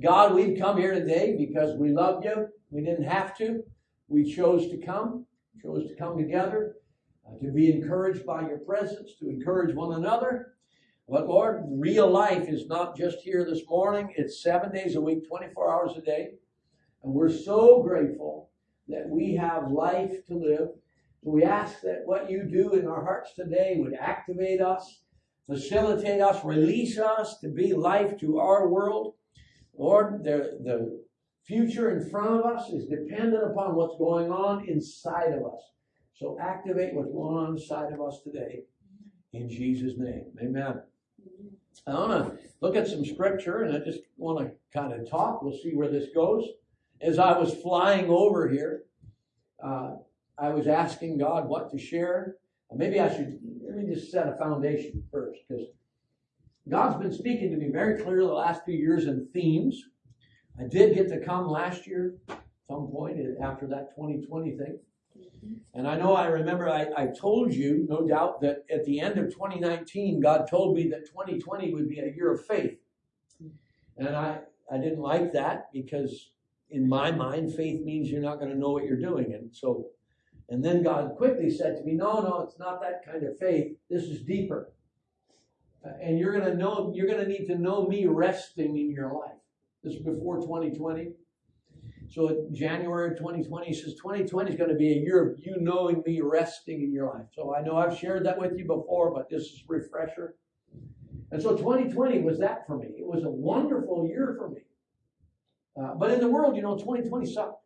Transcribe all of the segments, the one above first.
God, we've come here today because we love you. We didn't have to. We chose to come, chose to come together, uh, to be encouraged by your presence, to encourage one another. But Lord, real life is not just here this morning. It's seven days a week, 24 hours a day. And we're so grateful that we have life to live. We ask that what you do in our hearts today would activate us, facilitate us, release us to be life to our world. Lord, the, the future in front of us is dependent upon what's going on inside of us. So activate what's going on inside of us today. In Jesus' name. Amen. I want to look at some scripture and I just want to kind of talk. We'll see where this goes. As I was flying over here, uh, I was asking God what to share. Maybe I should, let me just set a foundation first because God's been speaking to me very clearly the last few years in themes. I did get to come last year, some point after that 2020 thing. And I know I remember I, I told you, no doubt, that at the end of 2019, God told me that 2020 would be a year of faith. And I, I didn't like that because in my mind, faith means you're not going to know what you're doing. And so, and then God quickly said to me, no, no, it's not that kind of faith. This is deeper. And you're going to know, you're going to need to know me resting in your life. This is before 2020. So January 2020, he says 2020 is going to be a year of you knowing me resting in your life. So I know I've shared that with you before, but this is refresher. And so 2020 was that for me. It was a wonderful year for me. Uh, but in the world, you know, 2020 sucked.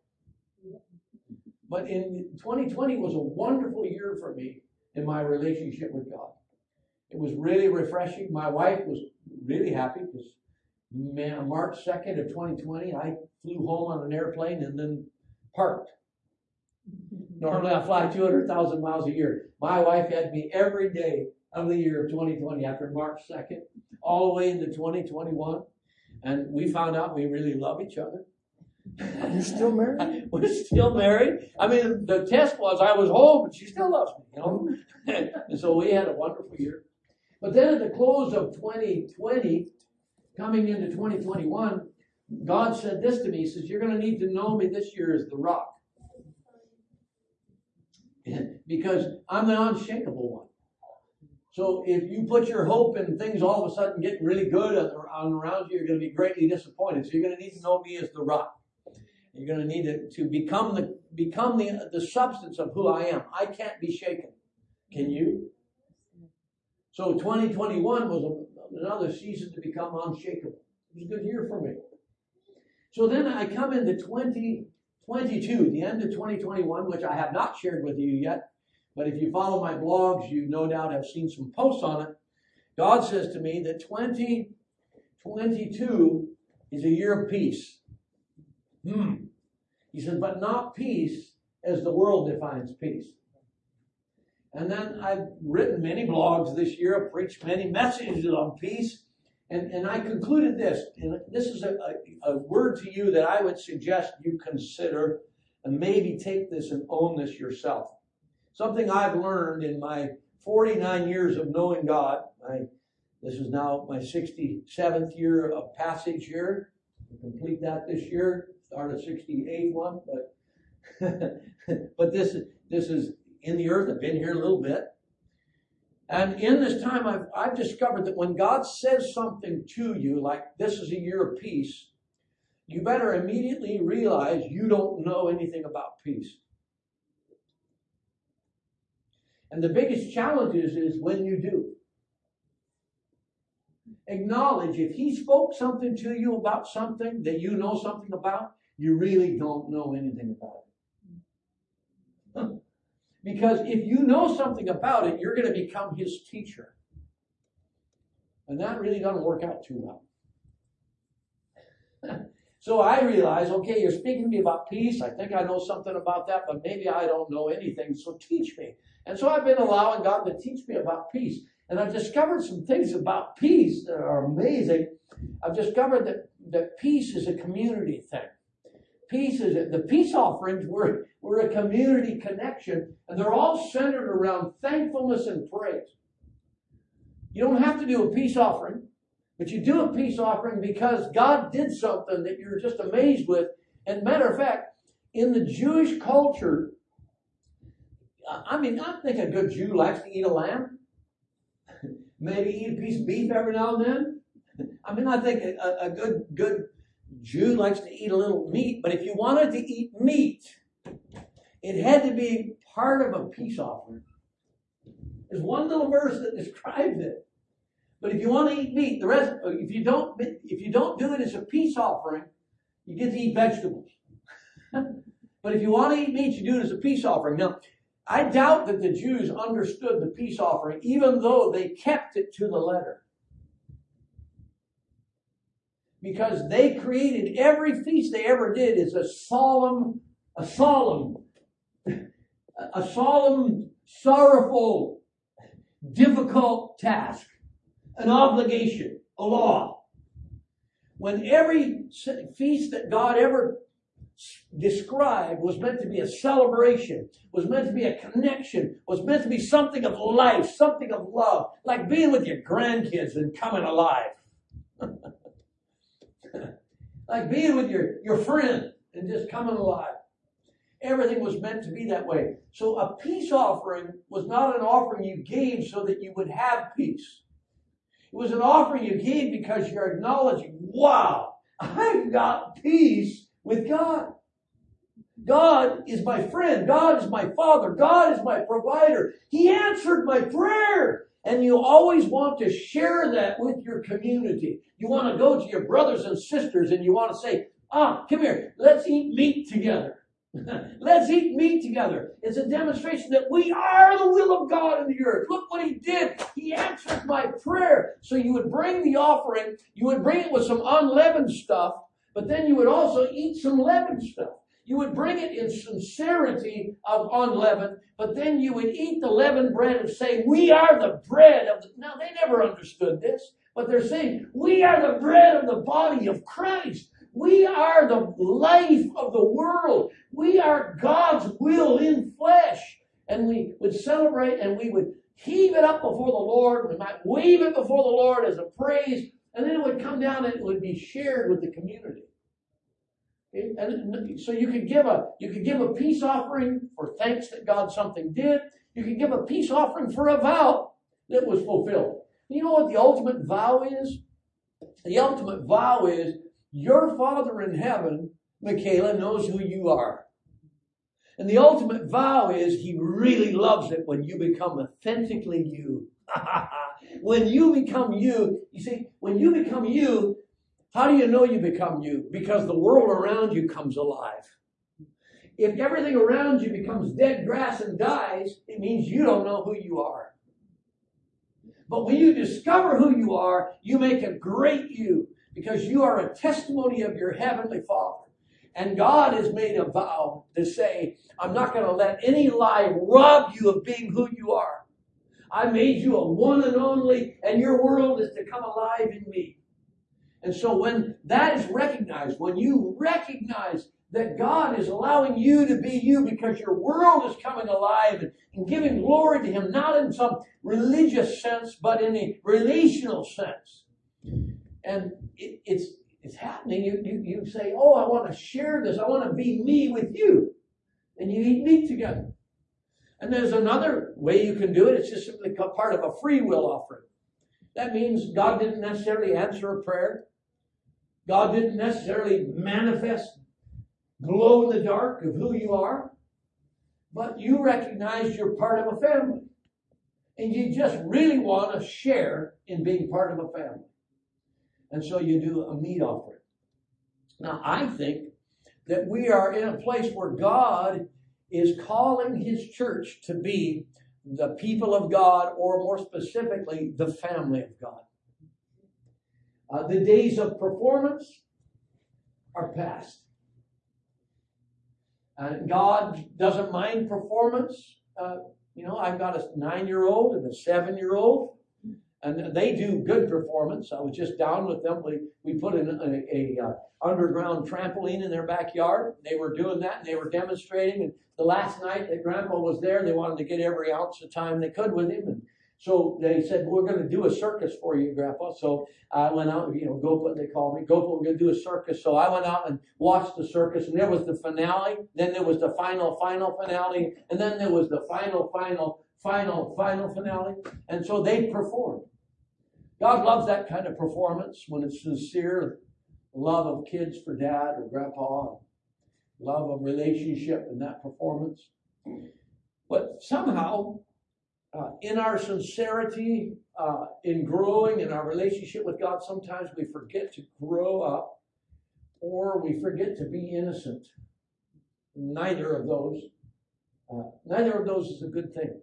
But in 2020 was a wonderful year for me in my relationship with God. It was really refreshing. My wife was really happy because man, March 2nd of 2020, I flew home on an airplane and then parked. Mm-hmm. Normally I fly 200,000 miles a year. My wife had me every day of the year of 2020 after March 2nd, all the way into 2021. And we found out we really love each other. You're still married? We're still married. I mean, the test was I was home, but she still loves me, you know. Mm-hmm. and so we had a wonderful year. But then at the close of 2020, coming into 2021, God said this to me. He says, You're going to need to know me this year as the rock. because I'm the unshakable one. So if you put your hope in things all of a sudden getting really good around you, you're going to be greatly disappointed. So you're going to need to know me as the rock. You're going to need to, to become the become the the substance of who I am. I can't be shaken. Can you? So 2021 was another season to become unshakable. It was a good year for me. So then I come into 2022, the end of 2021, which I have not shared with you yet, but if you follow my blogs, you no doubt have seen some posts on it. God says to me that 2022 is a year of peace. Hmm. He says, but not peace as the world defines peace. And then I've written many blogs this year, I've preached many messages on peace. And, and I concluded this, and this is a, a, a word to you that I would suggest you consider and maybe take this and own this yourself. Something I've learned in my 49 years of knowing God. I, this is now my 67th year of passage here. i complete that this year. Start a 68th one, but but this this is in the earth. I've been here a little bit. And in this time, I've, I've discovered that when God says something to you, like this is a year of peace, you better immediately realize you don't know anything about peace. And the biggest challenge is, is when you do. Acknowledge if he spoke something to you about something that you know something about, you really don't know anything about it. Because if you know something about it, you're going to become his teacher. And that really doesn't work out too well. so I realize, okay, you're speaking to me about peace. I think I know something about that, but maybe I don't know anything. So teach me. And so I've been allowing God to teach me about peace. And I've discovered some things about peace that are amazing. I've discovered that, that peace is a community thing pieces, the peace offerings were, were a community connection, and they're all centered around thankfulness and praise. You don't have to do a peace offering. But you do a peace offering because God did something that you're just amazed with. And matter of fact, in the Jewish culture, I mean, I think a good Jew likes to eat a lamb. Maybe eat a piece of beef every now and then. I mean, I think a, a good good Jew likes to eat a little meat. But if you wanted to eat meat, it had to be part of a peace offering. There's one little verse that describes it. But if you want to eat meat, the rest, if you don't, if you don't do it as a peace offering, you get to eat vegetables. but if you want to eat meat, you do it as a peace offering. Now, I doubt that the Jews understood the peace offering, even though they kept it to the letter. Because they created every feast they ever did is a solemn, a solemn, a solemn, sorrowful, difficult task, an obligation, a law. When every feast that God ever described was meant to be a celebration, was meant to be a connection, was meant to be something of life, something of love, like being with your grandkids and coming alive. like being with your, your friend and just coming alive. Everything was meant to be that way. So a peace offering was not an offering you gave so that you would have peace. It was an offering you gave because you're acknowledging, wow, I've got peace with God. God is my friend. God is my father. God is my provider. He answered my prayer. And you always want to share that with your community. You want to go to your brothers and sisters and you want to say, ah, come here, let's eat meat together. Let's eat meat together. It's a demonstration that we are the will of God in the earth. Look what he did. He answered my prayer. So you would bring the offering, you would bring it with some unleavened stuff, but then you would also eat some leavened stuff. You would bring it in sincerity of unleavened, but then you would eat the leavened bread and say, We are the bread of the. Now, they never understood this, but they're saying, We are the bread of the body of Christ. We are the life of the world. We are God's will in flesh. And we would celebrate and we would heave it up before the Lord. We might wave it before the Lord as a praise. And then it would come down and it would be shared with the community. And so you could give a you could give a peace offering for thanks that God something did. You could give a peace offering for a vow that was fulfilled. You know what the ultimate vow is? The ultimate vow is your Father in heaven, Michaela, knows who you are. And the ultimate vow is he really loves it when you become authentically you. when you become you, you see, when you become you, how do you know you become you? Because the world around you comes alive. If everything around you becomes dead grass and dies, it means you don't know who you are. But when you discover who you are, you make a great you because you are a testimony of your heavenly Father. And God has made a vow to say, I'm not going to let any lie rob you of being who you are. I made you a one and only, and your world is to come alive in me. And so when that is recognized, when you recognize that God is allowing you to be you because your world is coming alive and, giving glory to Him, not in some religious sense, but in a relational sense. And it, it's it's happening. You, you you say, "Oh, I want to share this. I want to be me with you," and you eat meat together. And there's another way you can do it. It's just simply part of a free will offering. That means God didn't necessarily answer a prayer. God didn't necessarily manifest, glow in the dark of who you are, but you recognize you're part of a family. And you just really want to share in being part of a family. And so you do a meat offering. Now, I think that we are in a place where God is calling his church to be the people of God, or more specifically, the family of God. Uh, the days of performance are past. Uh, God doesn't mind performance. Uh, you know, I've got a nine year old and a seven year old and they do good performance. I was just down with them. We, we put an a, a, uh, underground trampoline in their backyard. They were doing that and they were demonstrating. And the last night that Grandpa was there, they wanted to get every ounce of time they could with him. And So they said, we're going to do a circus for you, Grandpa. So I went out, you know, go put, they called me, go put, we're going to do a circus. So I went out and watched the circus and there was the finale. Then there was the final, final finale. And then there was the final, final, final, final finale. And so they performed. God loves that kind of performance when it's sincere love of kids for dad or grandpa, love of relationship in that performance. But somehow uh, in our sincerity, uh, in growing in our relationship with God, sometimes we forget to grow up or we forget to be innocent. Neither of those, uh, neither of those is a good thing.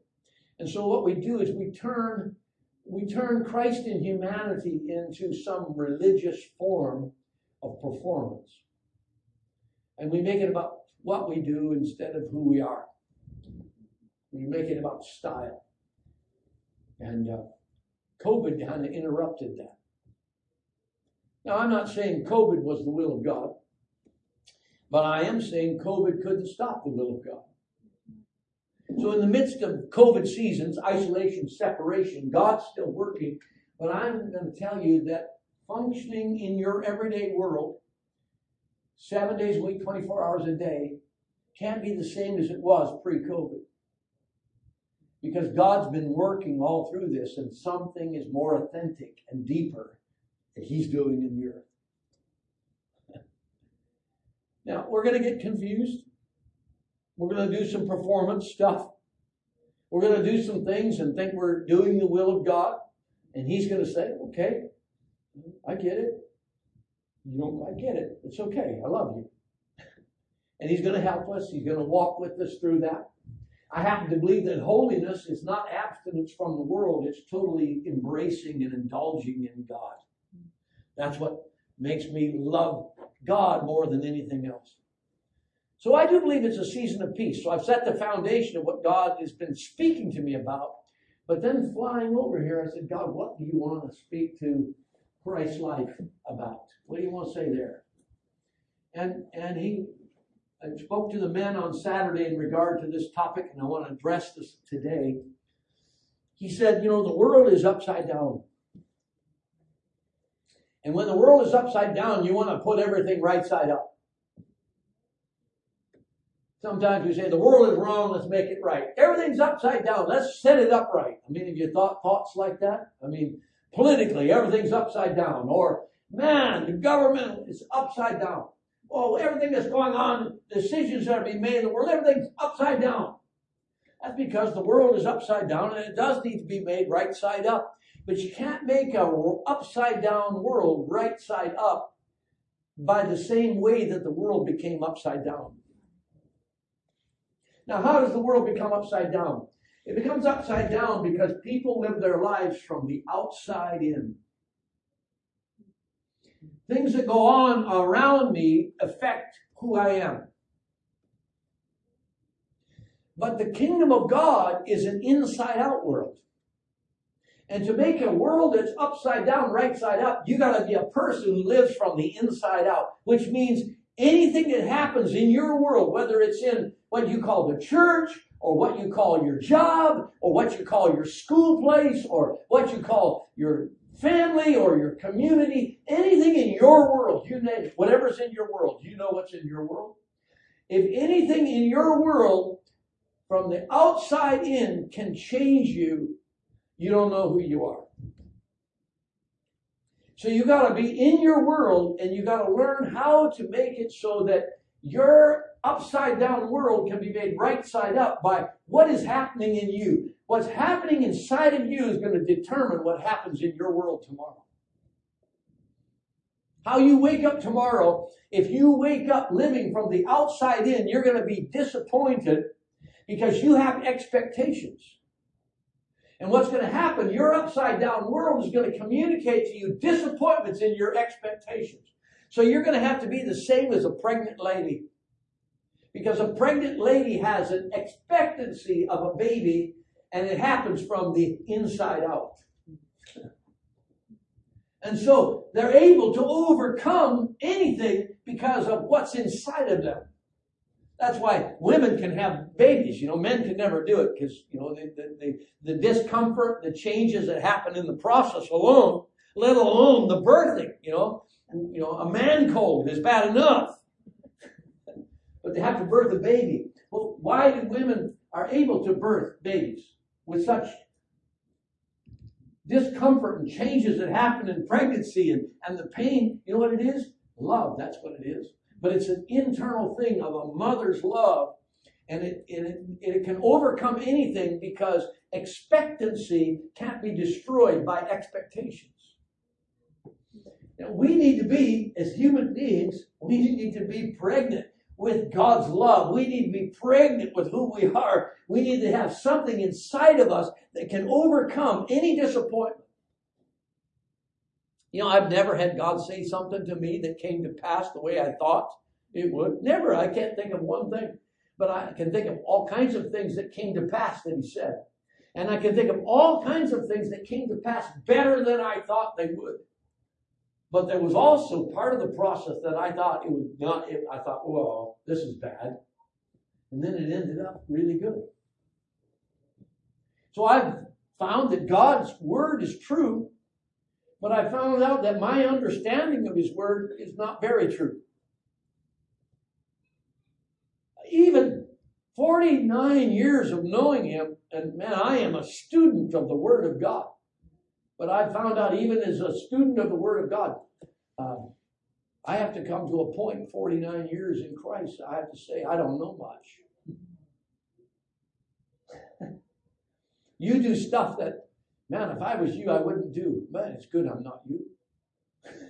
And so what we do is we turn, we turn Christ in humanity into some religious form of performance. And we make it about what we do instead of who we are. We make it about style. And uh, COVID kind of interrupted that. Now, I'm not saying COVID was the will of God, but I am saying COVID couldn't stop the will of God. So, in the midst of COVID seasons, isolation, separation, God's still working. But I'm going to tell you that functioning in your everyday world, seven days a week, 24 hours a day, can't be the same as it was pre COVID. Because God's been working all through this, and something is more authentic and deeper that He's doing in the earth. Now, we're going to get confused. We're going to do some performance stuff. We're going to do some things and think we're doing the will of God. And He's going to say, okay, I get it. You don't I get it. It's okay. I love you. And He's going to help us. He's going to walk with us through that. I happen to believe that holiness is not abstinence from the world, it's totally embracing and indulging in God. That's what makes me love God more than anything else. So I do believe it's a season of peace. So I've set the foundation of what God has been speaking to me about. But then flying over here, I said, God, what do you want to speak to Christ's life about? What do you want to say there? And and he I spoke to the men on Saturday in regard to this topic, and I want to address this today. He said, You know, the world is upside down. And when the world is upside down, you want to put everything right side up. Sometimes we say, The world is wrong, let's make it right. Everything's upside down, let's set it up right. I mean, have you thought thoughts like that? I mean, politically, everything's upside down. Or, man, the government is upside down oh, everything that's going on, decisions that are being made in the world, everything's upside down. That's because the world is upside down and it does need to be made right side up. But you can't make a upside down world right side up by the same way that the world became upside down. Now, how does the world become upside down? It becomes upside down because people live their lives from the outside in. Things that go on around me affect who I am. But the kingdom of God is an inside out world. And to make a world that's upside down, right side up, you got to be a person who lives from the inside out, which means anything that happens in your world, whether it's in what you call the church, or what you call your job, or what you call your school place, or what you call your family or your community, anything in your world, you name it, whatever's in your world, you know what's in your world. If anything in your world from the outside in can change you, you don't know who you are. So you got to be in your world and you got to learn how to make it so that your upside down world can be made right side up by what is happening in you. What's happening inside of you is going to determine what happens in your world tomorrow. How you wake up tomorrow, if you wake up living from the outside in, you're going to be disappointed because you have expectations. And what's going to happen, your upside down world is going to communicate to you disappointments in your expectations. So you're going to have to be the same as a pregnant lady. Because a pregnant lady has an expectancy of a baby and it happens from the inside out. And so they're able to overcome anything because of what's inside of them. That's why women can have babies. You know, men can never do it because, you know, the, the, discomfort, the changes that happen in the process alone, let alone the birthing, you know. You know, a man cold is bad enough. but they have to birth a baby. Well, why do women are able to birth babies with such discomfort and changes that happen in pregnancy and, and the pain? You know what it is? Love. That's what it is but it's an internal thing of a mother's love. And it, it, it can overcome anything because expectancy can't be destroyed by expectations. Now, we need to be, as human beings, we need to be pregnant with God's love. We need to be pregnant with who we are. We need to have something inside of us that can overcome any disappointment. You know, I've never had God say something to me that came to pass the way I thought it would. Never. I can't think of one thing. But I can think of all kinds of things that came to pass that He said. And I can think of all kinds of things that came to pass better than I thought they would. But there was also part of the process that I thought it was not, it, I thought, well, this is bad. And then it ended up really good. So I've found that God's word is true but I found out that my understanding of His Word is not very true. Even 49 years of knowing Him, and man, I am a student of the Word of God. But I found out, even as a student of the Word of God, um, I have to come to a point, 49 years in Christ, I have to say, I don't know much. you do stuff that Man, if I was you, I wouldn't do. But it's good I'm not you.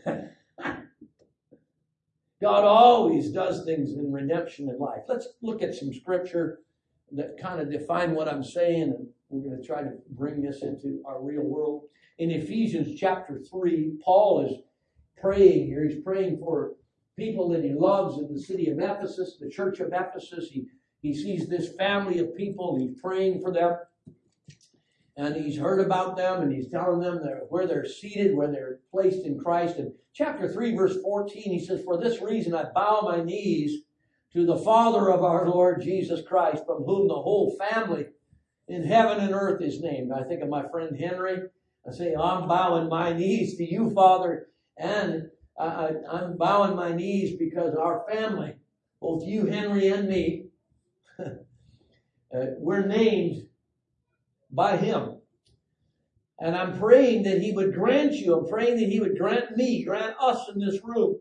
God always does things in redemption in life. Let's look at some scripture that kind of define what I'm saying, and we're going to try to bring this into our real world. In Ephesians chapter 3, Paul is praying here. He's praying for people that he loves in the city of Ephesus, the church of Ephesus. He, he sees this family of people, he's praying for them and he's heard about them and he's telling them where they're seated, where they're placed in Christ. And chapter 3, verse 14, he says, For this reason I bow my knees to the Father of our Lord Jesus Christ, from whom the whole family in heaven and earth is named. I think of my friend Henry. I say, I'm bowing my knees to you, Father, and I, am bowing my knees because our family, both you, Henry, and me, uh, we're named by Him. And I'm praying that He would grant you, I'm praying that He would grant me, grant us in this room,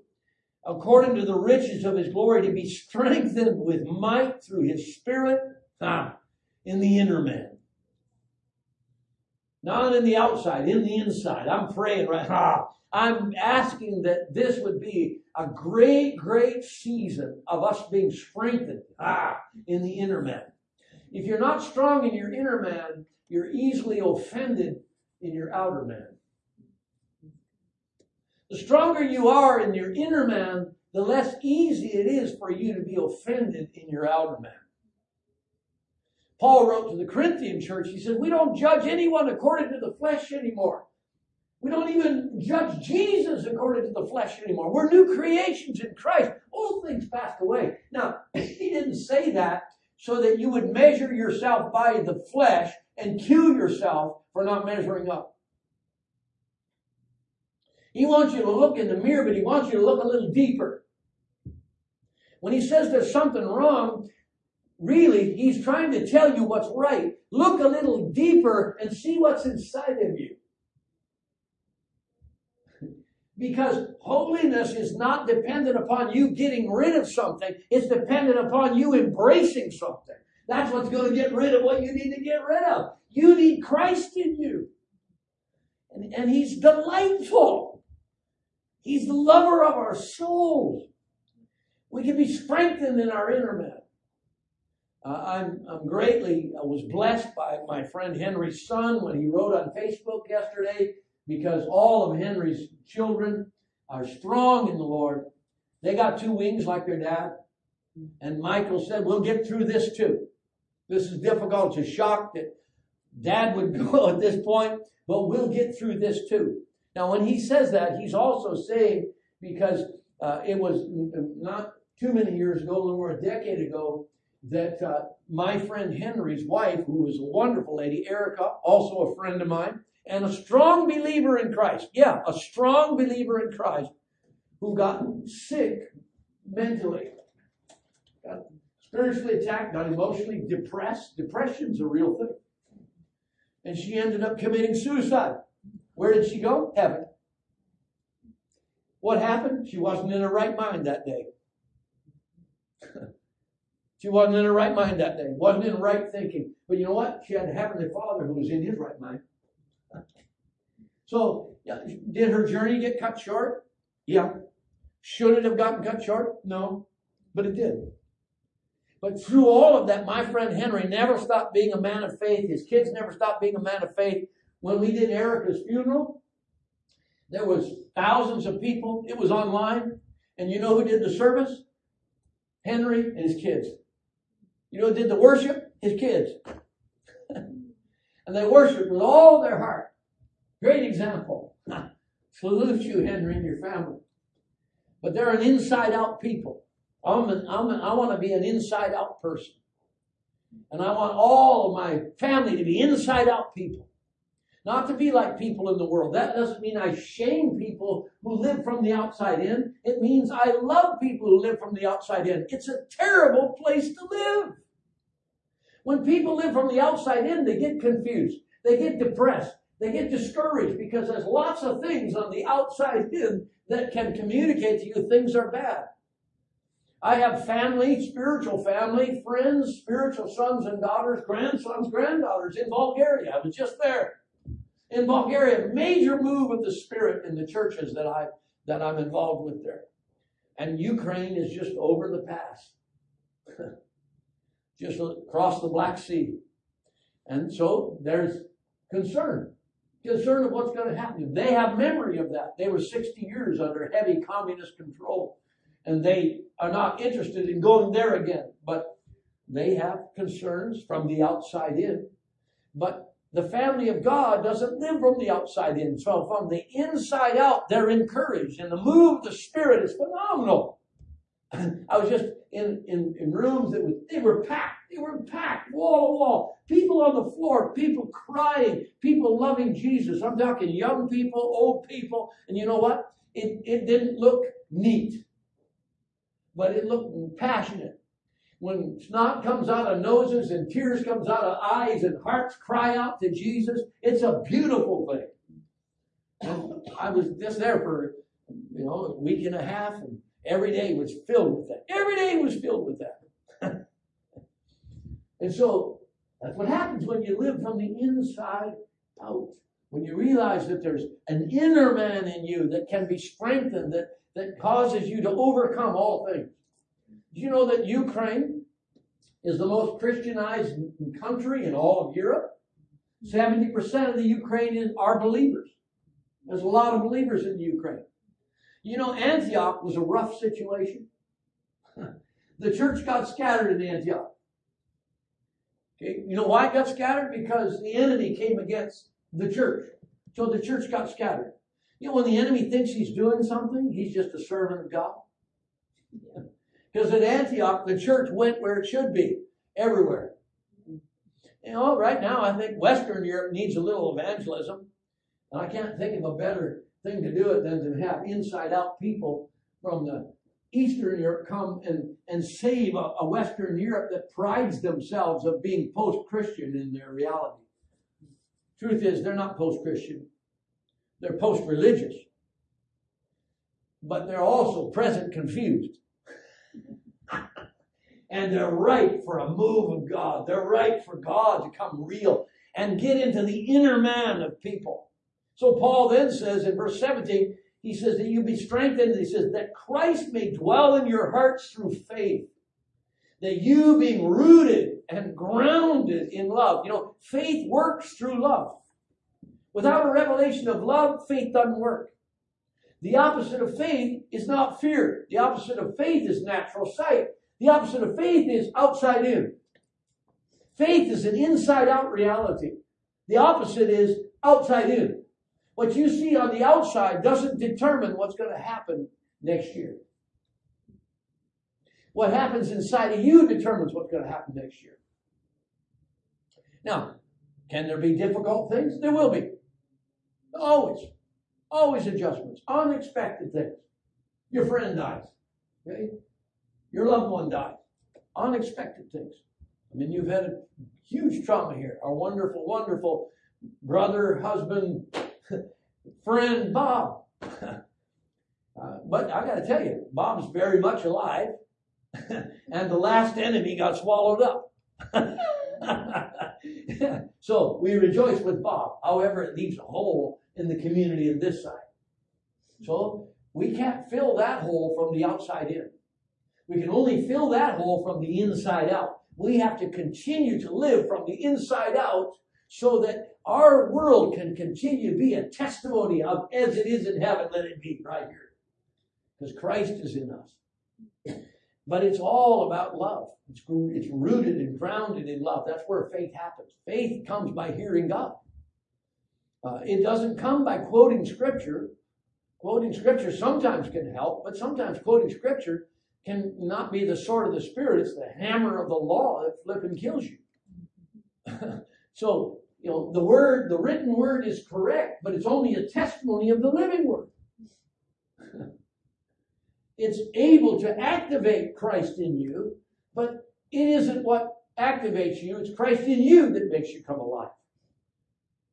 according to the riches of His glory, to be strengthened with might through His Spirit ah, in the inner man. Not in the outside, in the inside. I'm praying right ah, I'm asking that this would be a great, great season of us being strengthened ah, in the inner man. If you're not strong in your inner man, you're easily offended in your outer man. The stronger you are in your inner man, the less easy it is for you to be offended in your outer man. Paul wrote to the Corinthian church, he said, We don't judge anyone according to the flesh anymore. We don't even judge Jesus according to the flesh anymore. We're new creations in Christ. Old things passed away. Now, he didn't say that so that you would measure yourself by the flesh and kill yourself for not measuring up. He wants you to look in the mirror, but he wants you to look a little deeper. When he says there's something wrong, really, he's trying to tell you what's right. Look a little deeper and see what's inside of you. Because holiness is not dependent upon you getting rid of something, it's dependent upon you embracing something. That's what's going to get rid of what you need to get rid of. You need Christ in you. And, and He's delightful. He's the lover of our souls. We can be strengthened in our inner man. Uh, I'm, I'm greatly, I was blessed by my friend Henry's son when he wrote on Facebook yesterday because all of Henry's children are strong in the Lord. They got two wings like their dad. And Michael said, We'll get through this too. This is difficult. It's a shock that dad would go at this point, but we'll get through this too. Now, when he says that, he's also saying because uh, it was not too many years ago, a little over a decade ago, that uh, my friend Henry's wife, who is a wonderful lady, Erica, also a friend of mine, and a strong believer in Christ. Yeah, a strong believer in Christ who got sick mentally, got spiritually attacked, got emotionally depressed. Depression's a real thing. And she ended up committing suicide. Where did she go? Heaven. What happened? She wasn't in her right mind that day. she wasn't in her right mind that day. Wasn't in right thinking. But you know what? She had a heavenly father who was in his right mind. So, did her journey get cut short? Yeah. Should it have gotten cut short? No. But it did. But through all of that, my friend Henry never stopped being a man of faith. His kids never stopped being a man of faith. When we did Erica's funeral, there was thousands of people. It was online. And you know who did the service? Henry and his kids. You know did the worship? His kids. and they worshiped with all their heart. Great example. Salute you, Henry, and your family. But they're an inside out people. I'm an, I'm an, I want to be an inside out person. And I want all of my family to be inside out people. Not to be like people in the world. That doesn't mean I shame people who live from the outside in. It means I love people who live from the outside in. It's a terrible place to live. When people live from the outside in, they get confused. They get depressed. They get discouraged because there's lots of things on the outside in that can communicate to you things are bad. I have family, spiritual family, friends, spiritual sons and daughters, grandsons, granddaughters in Bulgaria. I was just there. In Bulgaria, major move of the Spirit in the churches that I that I'm involved with there. And Ukraine is just over the pass. just across the Black Sea. And so there's concern. Concern of what's going to happen. They have memory of that. They were 60 years under heavy communist control and they are not interested in going there again. But they have concerns from the outside in. But the family of God doesn't live from the outside in. So from the inside out, they're encouraged. And the move of the Spirit is phenomenal. I was just in, in, in rooms that was, they were packed. They were packed wall to wall. People on the floor, people crying, people loving Jesus. I'm talking young people, old people. And you know what? It, it didn't look neat but it looked passionate. When snot comes out of noses and tears comes out of eyes and hearts cry out to Jesus, it's a beautiful thing. And I was just there for, you know, a week and a half, and every day was filled with that. Every day was filled with that. and so that's what happens when you live from the inside out. When you realize that there's an inner man in you that can be strengthened, that that causes you to overcome all things. Do you know that Ukraine is the most Christianized country in all of Europe? 70% of the Ukrainians are believers. There's a lot of believers in Ukraine. You know, Antioch was a rough situation. the church got scattered in Antioch. Okay, you know why it got scattered? Because the enemy came against the church. So the church got scattered. You know, when the enemy thinks he's doing something, he's just a servant of God. Because at Antioch, the church went where it should be, everywhere. You know, right now, I think Western Europe needs a little evangelism. And I can't think of a better thing to do it than to have inside out people from the Eastern Europe come and, and save a, a Western Europe that prides themselves of being post Christian in their reality. Truth is, they're not post Christian. They're post religious, but they're also present confused. And they're ripe for a move of God. They're ripe for God to come real and get into the inner man of people. So Paul then says in verse 17, he says that you be strengthened. He says that Christ may dwell in your hearts through faith. That you being rooted and grounded in love. You know, faith works through love. Without a revelation of love, faith doesn't work. The opposite of faith is not fear. The opposite of faith is natural sight. The opposite of faith is outside in. Faith is an inside out reality. The opposite is outside in. What you see on the outside doesn't determine what's going to happen next year. What happens inside of you determines what's going to happen next year. Now, can there be difficult things? There will be. Always. Always adjustments. Unexpected things. Your friend dies. Okay? Your loved one died. Unexpected things. I mean, you've had a huge trauma here. Our wonderful, wonderful brother, husband, friend, Bob. Uh, but I got to tell you, Bob's very much alive, and the last enemy got swallowed up. so we rejoice with Bob. However, it leaves a hole in the community on this side. So we can't fill that hole from the outside in. We can only fill that hole from the inside out. We have to continue to live from the inside out so that our world can continue to be a testimony of as it is in heaven, let it be right here. Because Christ is in us. But it's all about love. It's, it's rooted and grounded in love. That's where faith happens. Faith comes by hearing God. Uh, it doesn't come by quoting scripture. Quoting scripture sometimes can help, but sometimes quoting scripture can not be the sword of the spirit. It's the hammer of the law that flipping kills you. so, you know, the word, the written word is correct, but it's only a testimony of the living word. it's able to activate Christ in you, but it isn't what activates you. It's Christ in you that makes you come alive.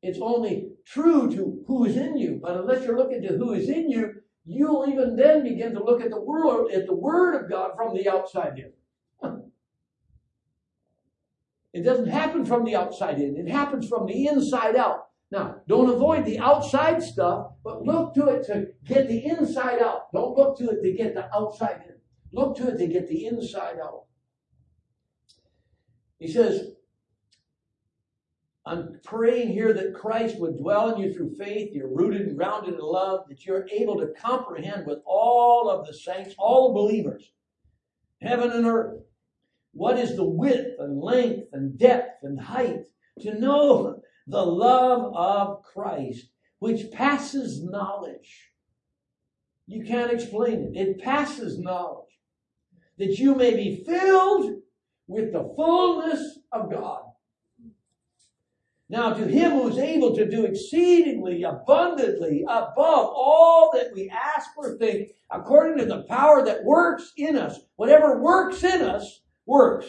It's only true to who is in you. But unless you're looking to who is in you, you'll even then begin to look at the world, at the Word of God from the outside in. It doesn't happen from the outside in. It happens from the inside out. Now, don't avoid the outside stuff, but look to it to get the inside out. Don't look to it to get the outside in. Look to it to get the inside out. He says, I'm praying here that Christ would dwell in you through faith. You're rooted and grounded in love, that you're able to comprehend with all of the saints, all the believers, heaven and earth, what is the width and length and depth and height, to know the love of Christ, which passes knowledge. You can't explain it. It passes knowledge. That you may be filled with the fullness of God. Now, to him who is able to do exceedingly abundantly above all that we ask or think, according to the power that works in us, whatever works in us, works.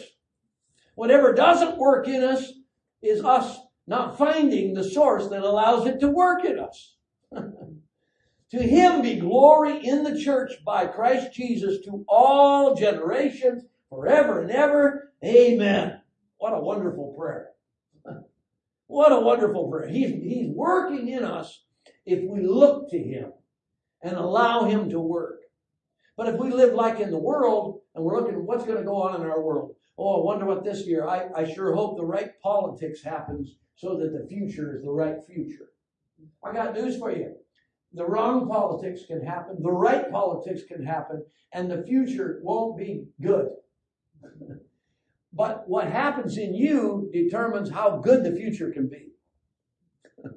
Whatever doesn't work in us is us not finding the source that allows it to work in us. to him be glory in the church by Christ Jesus to all generations, forever and ever. Amen. What a wonderful prayer. What a wonderful prayer. He's, he's working in us if we look to Him and allow Him to work. But if we live like in the world and we're looking at what's going to go on in our world, oh, I wonder what this year, I, I sure hope the right politics happens so that the future is the right future. I got news for you. The wrong politics can happen, the right politics can happen, and the future won't be good. But what happens in you determines how good the future can be.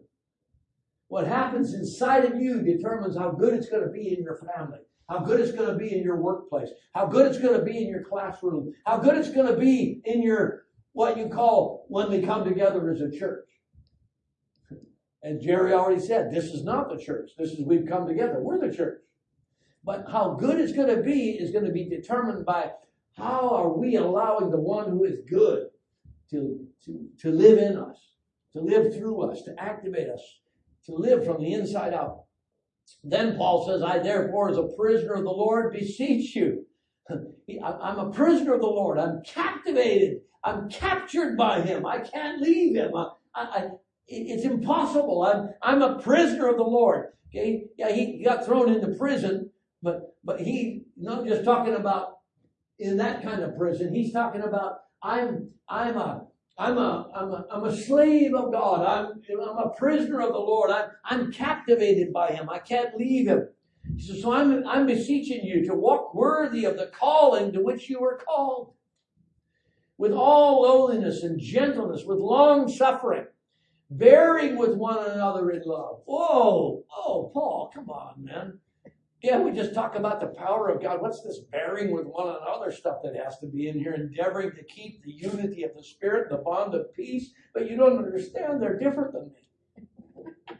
what happens inside of you determines how good it's going to be in your family, how good it's going to be in your workplace, how good it's going to be in your classroom, how good it's going to be in your, what you call when we come together as a church. And Jerry already said, this is not the church. This is we've come together. We're the church. But how good it's going to be is going to be determined by how are we allowing the one who is good to, to, to live in us, to live through us, to activate us, to live from the inside out? Then Paul says, I therefore, as a prisoner of the Lord, beseech you. I'm a prisoner of the Lord. I'm captivated. I'm captured by him. I can't leave him. I, I, it's impossible. I'm, I'm a prisoner of the Lord. Okay? Yeah, he got thrown into prison, but, but he, not just talking about in that kind of prison. He's talking about I'm I'm a I'm a I'm a I'm a slave of God. I'm I'm a prisoner of the Lord. I'm I'm captivated by Him. I can't leave Him. He says, so I'm I'm beseeching you to walk worthy of the calling to which you were called, with all lowliness and gentleness, with long suffering, bearing with one another in love. Whoa, oh Paul, come on, man. Yeah, we just talk about the power of God. What's this bearing with one another stuff that has to be in here? Endeavoring to keep the unity of the Spirit, the bond of peace. But you don't understand, they're different than me.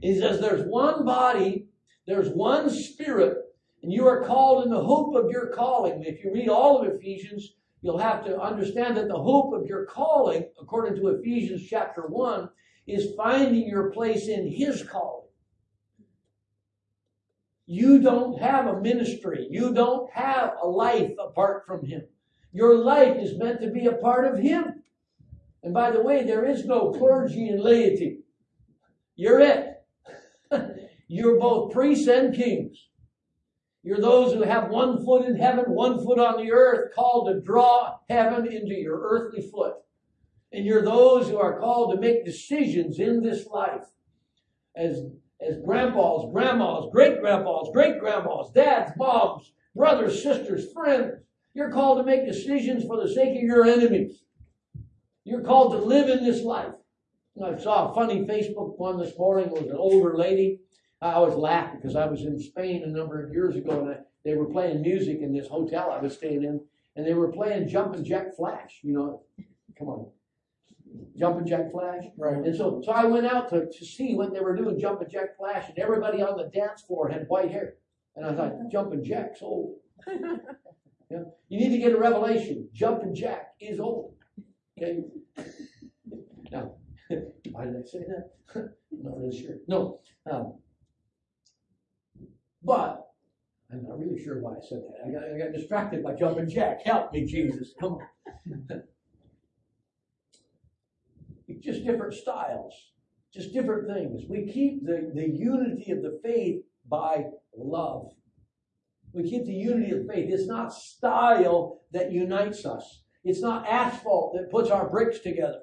he says, There's one body, there's one Spirit, and you are called in the hope of your calling. If you read all of Ephesians, you'll have to understand that the hope of your calling, according to Ephesians chapter 1, is finding your place in His calling. You don't have a ministry. You don't have a life apart from Him. Your life is meant to be a part of Him. And by the way, there is no clergy and laity. You're it. You're both priests and kings. You're those who have one foot in heaven, one foot on the earth, called to draw heaven into your earthly foot. And you're those who are called to make decisions in this life as, as grandpas, grandmas, great grandpas, great grandmas, dads, moms, brothers, sisters, friends. You're called to make decisions for the sake of your enemies. You're called to live in this life. I saw a funny Facebook one this morning. It was an older lady I always laugh because I was in Spain a number of years ago and I, they were playing music in this hotel I was staying in, and they were playing Jumpin' Jack Flash. You know, come on, Jumpin' Jack Flash. Right. And so, so I went out to, to see what they were doing, jumping Jack Flash, and everybody on the dance floor had white hair. And I thought, jumping Jack's old. Yeah. You need to get a revelation. Jumping Jack is old. Okay. Now, why did I say that? I'm not really sure. No. Um, but I'm not really sure why I said that. I got, I got distracted by jumping jack. Help me, Jesus. Come on. Just different styles, just different things. We keep the, the unity of the faith by love. We keep the unity of faith. It's not style that unites us. It's not asphalt that puts our bricks together.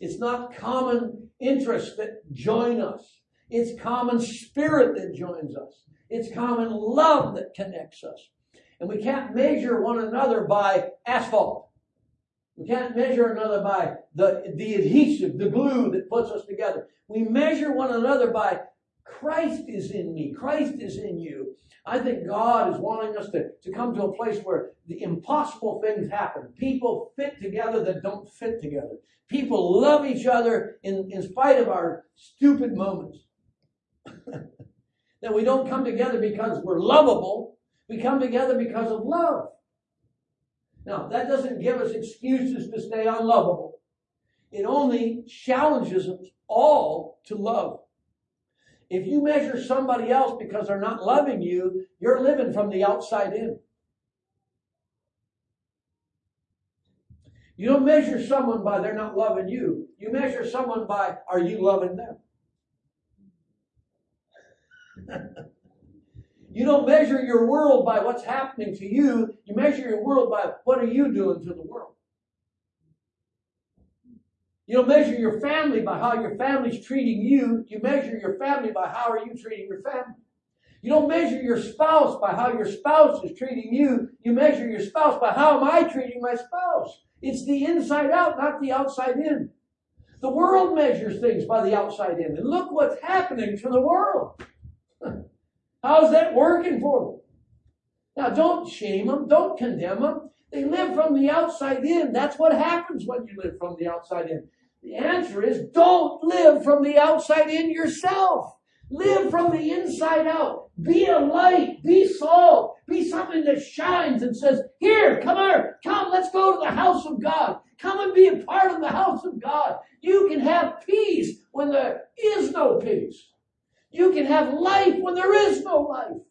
It's not common interests that join us. It's common spirit that joins us. It's common love that connects us. And we can't measure one another by asphalt. We can't measure another by the, the adhesive, the glue that puts us together. We measure one another by Christ is in me, Christ is in you. I think God is wanting us to, to come to a place where the impossible things happen. People fit together that don't fit together. People love each other in, in spite of our stupid moments. that we don't come together because we're lovable. We come together because of love. Now, that doesn't give us excuses to stay unlovable. It only challenges us all to love. If you measure somebody else because they're not loving you, you're living from the outside in. You don't measure someone by they're not loving you. You measure someone by are you loving them? you don't measure your world by what's happening to you. You measure your world by what are you doing to the world. You don't measure your family by how your family's treating you. You measure your family by how are you treating your family. You don't measure your spouse by how your spouse is treating you. You measure your spouse by how am I treating my spouse. It's the inside out, not the outside in. The world measures things by the outside in. And look what's happening to the world. How's that working for them? Now, don't shame them. Don't condemn them. They live from the outside in. That's what happens when you live from the outside in. The answer is don't live from the outside in yourself. Live from the inside out. Be a light. Be salt. Be something that shines and says, Here, come here. Come, let's go to the house of God. Come and be a part of the house of God. You can have peace when there is no peace. You can have life when there is no life.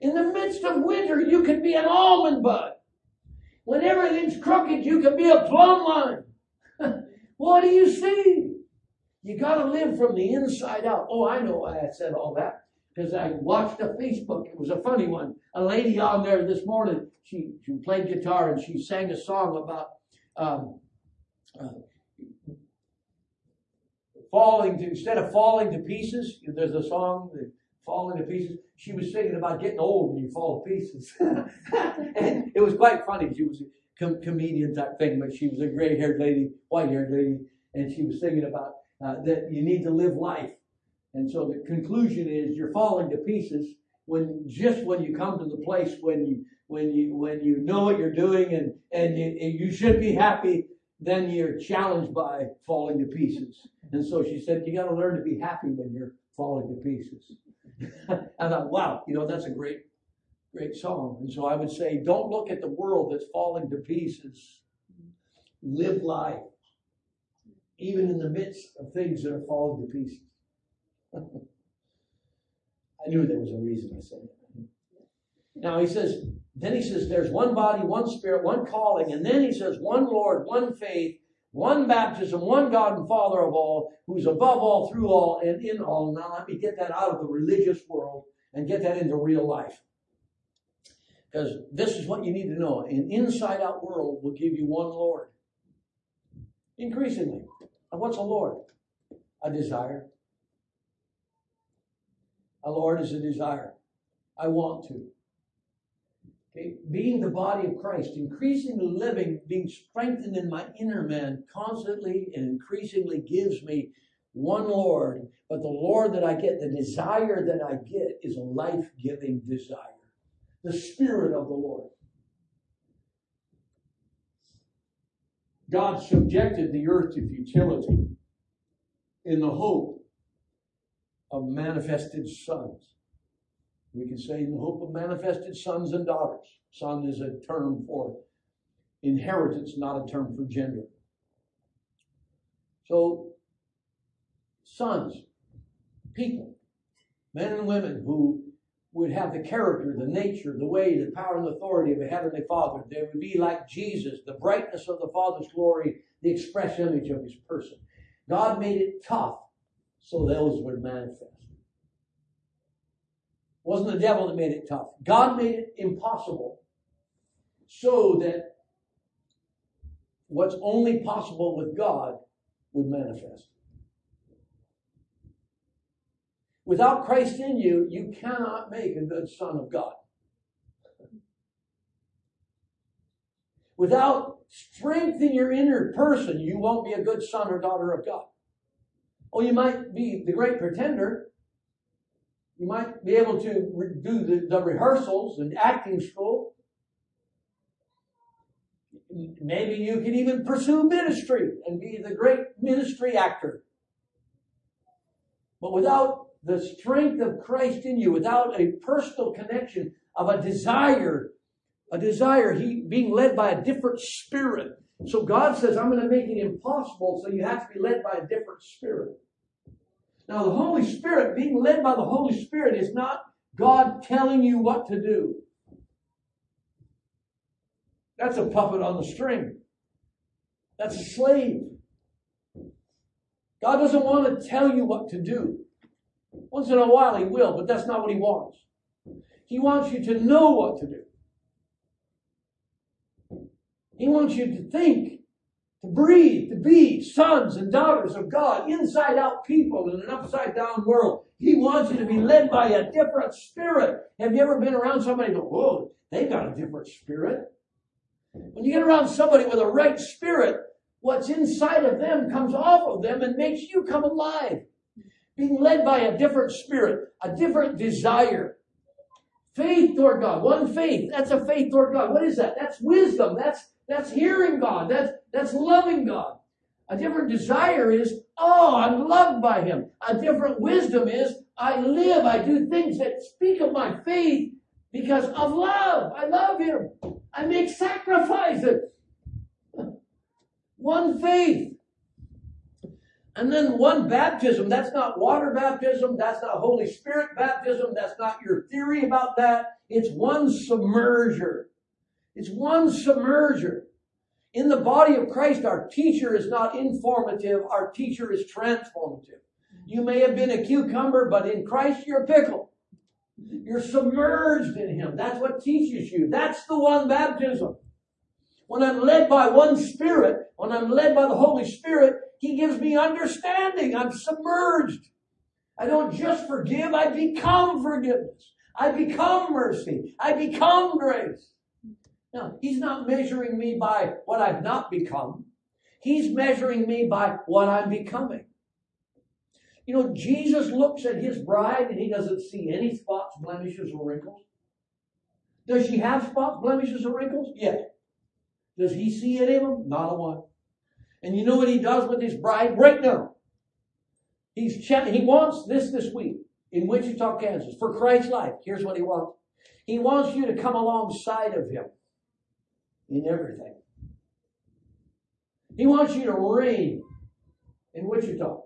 In the midst of winter, you can be an almond bud. When everything's crooked, you can be a plumb line. what do you see? You got to live from the inside out. Oh, I know why I said all that. Because I watched a Facebook. It was a funny one. A lady on there this morning, she, she played guitar and she sang a song about um, uh, falling to, instead of falling to pieces, there's a song falling to pieces. She was singing about getting old when you fall to pieces. and it was quite funny. She was a com- comedian type thing, but she was a gray haired lady, white haired lady, and she was singing about uh, that you need to live life And so the conclusion is you're falling to pieces when just when you come to the place when you when you when you know what you're doing and and you, you should be happy, then you're challenged by falling to pieces. And so she said, you got to learn to be happy when you're falling to pieces. I thought, wow, you know, that's a great, great song. And so I would say, don't look at the world that's falling to pieces. Live life, even in the midst of things that are falling to pieces. I knew there was a reason I said that. Now he says, then he says, there's one body, one spirit, one calling. And then he says, one Lord, one faith, one baptism, one God and Father of all, who's above all, through all, and in all. Now let me get that out of the religious world and get that into real life. Because this is what you need to know. An inside out world will give you one Lord. Increasingly. And what's a Lord? A desire. A Lord is a desire. I want to. Okay, being the body of Christ, increasingly living, being strengthened in my inner man constantly and increasingly gives me one Lord. But the Lord that I get, the desire that I get, is a life giving desire. The Spirit of the Lord. God subjected the earth to futility in the hope of manifested sons. We can say in the hope of manifested sons and daughters. Son is a term for inheritance, not a term for gender. So, sons, people, men and women who would have the character, the nature, the way, the power, and authority of a heavenly Father. They would be like Jesus, the brightness of the Father's glory, the express image of his person. God made it tough so those would manifest. Wasn't the devil that made it tough. God made it impossible so that what's only possible with God would manifest. Without Christ in you, you cannot make a good son of God. Without strength in your inner person, you won't be a good son or daughter of God. Oh, you might be the great pretender. You might be able to re- do the, the rehearsals and acting school. Maybe you can even pursue ministry and be the great ministry actor. But without the strength of Christ in you, without a personal connection of a desire, a desire, he being led by a different spirit. So God says, I'm going to make it impossible, so you have to be led by a different spirit. Now, the Holy Spirit, being led by the Holy Spirit, is not God telling you what to do. That's a puppet on the string. That's a slave. God doesn't want to tell you what to do. Once in a while he will, but that's not what he wants. He wants you to know what to do. He wants you to think, to breathe, to be sons and daughters of God, inside out people in an upside down world. He wants you to be led by a different spirit. Have you ever been around somebody go, whoa, they got a different spirit? When you get around somebody with a right spirit, what's inside of them comes off of them and makes you come alive being led by a different spirit, a different desire. Faith toward God, one faith. That's a faith toward God. What is that? That's wisdom. That's that's hearing God. That's that's loving God. A different desire is, oh, I'm loved by Him. A different wisdom is, I live, I do things that speak of my faith because of love. I love Him. I make sacrifices. One faith. And then one baptism, that's not water baptism, that's not Holy Spirit baptism, that's not your theory about that. It's one submerger. It's one submerger. In the body of Christ, our teacher is not informative, our teacher is transformative. You may have been a cucumber, but in Christ you're a pickle. You're submerged in Him. That's what teaches you. That's the one baptism. When I'm led by one Spirit, when I'm led by the Holy Spirit, he gives me understanding. I'm submerged. I don't just forgive, I become forgiveness. I become mercy. I become grace. Now, He's not measuring me by what I've not become. He's measuring me by what I'm becoming. You know, Jesus looks at his bride and he doesn't see any spots, blemishes, or wrinkles. Does she have spots, blemishes, or wrinkles? Yes. Does he see any of them? Not a one. And you know what he does with his bride right now? He's ch- he wants this this week in Wichita, Kansas, for Christ's life. Here's what he wants. He wants you to come alongside of him in everything. He wants you to reign in Wichita.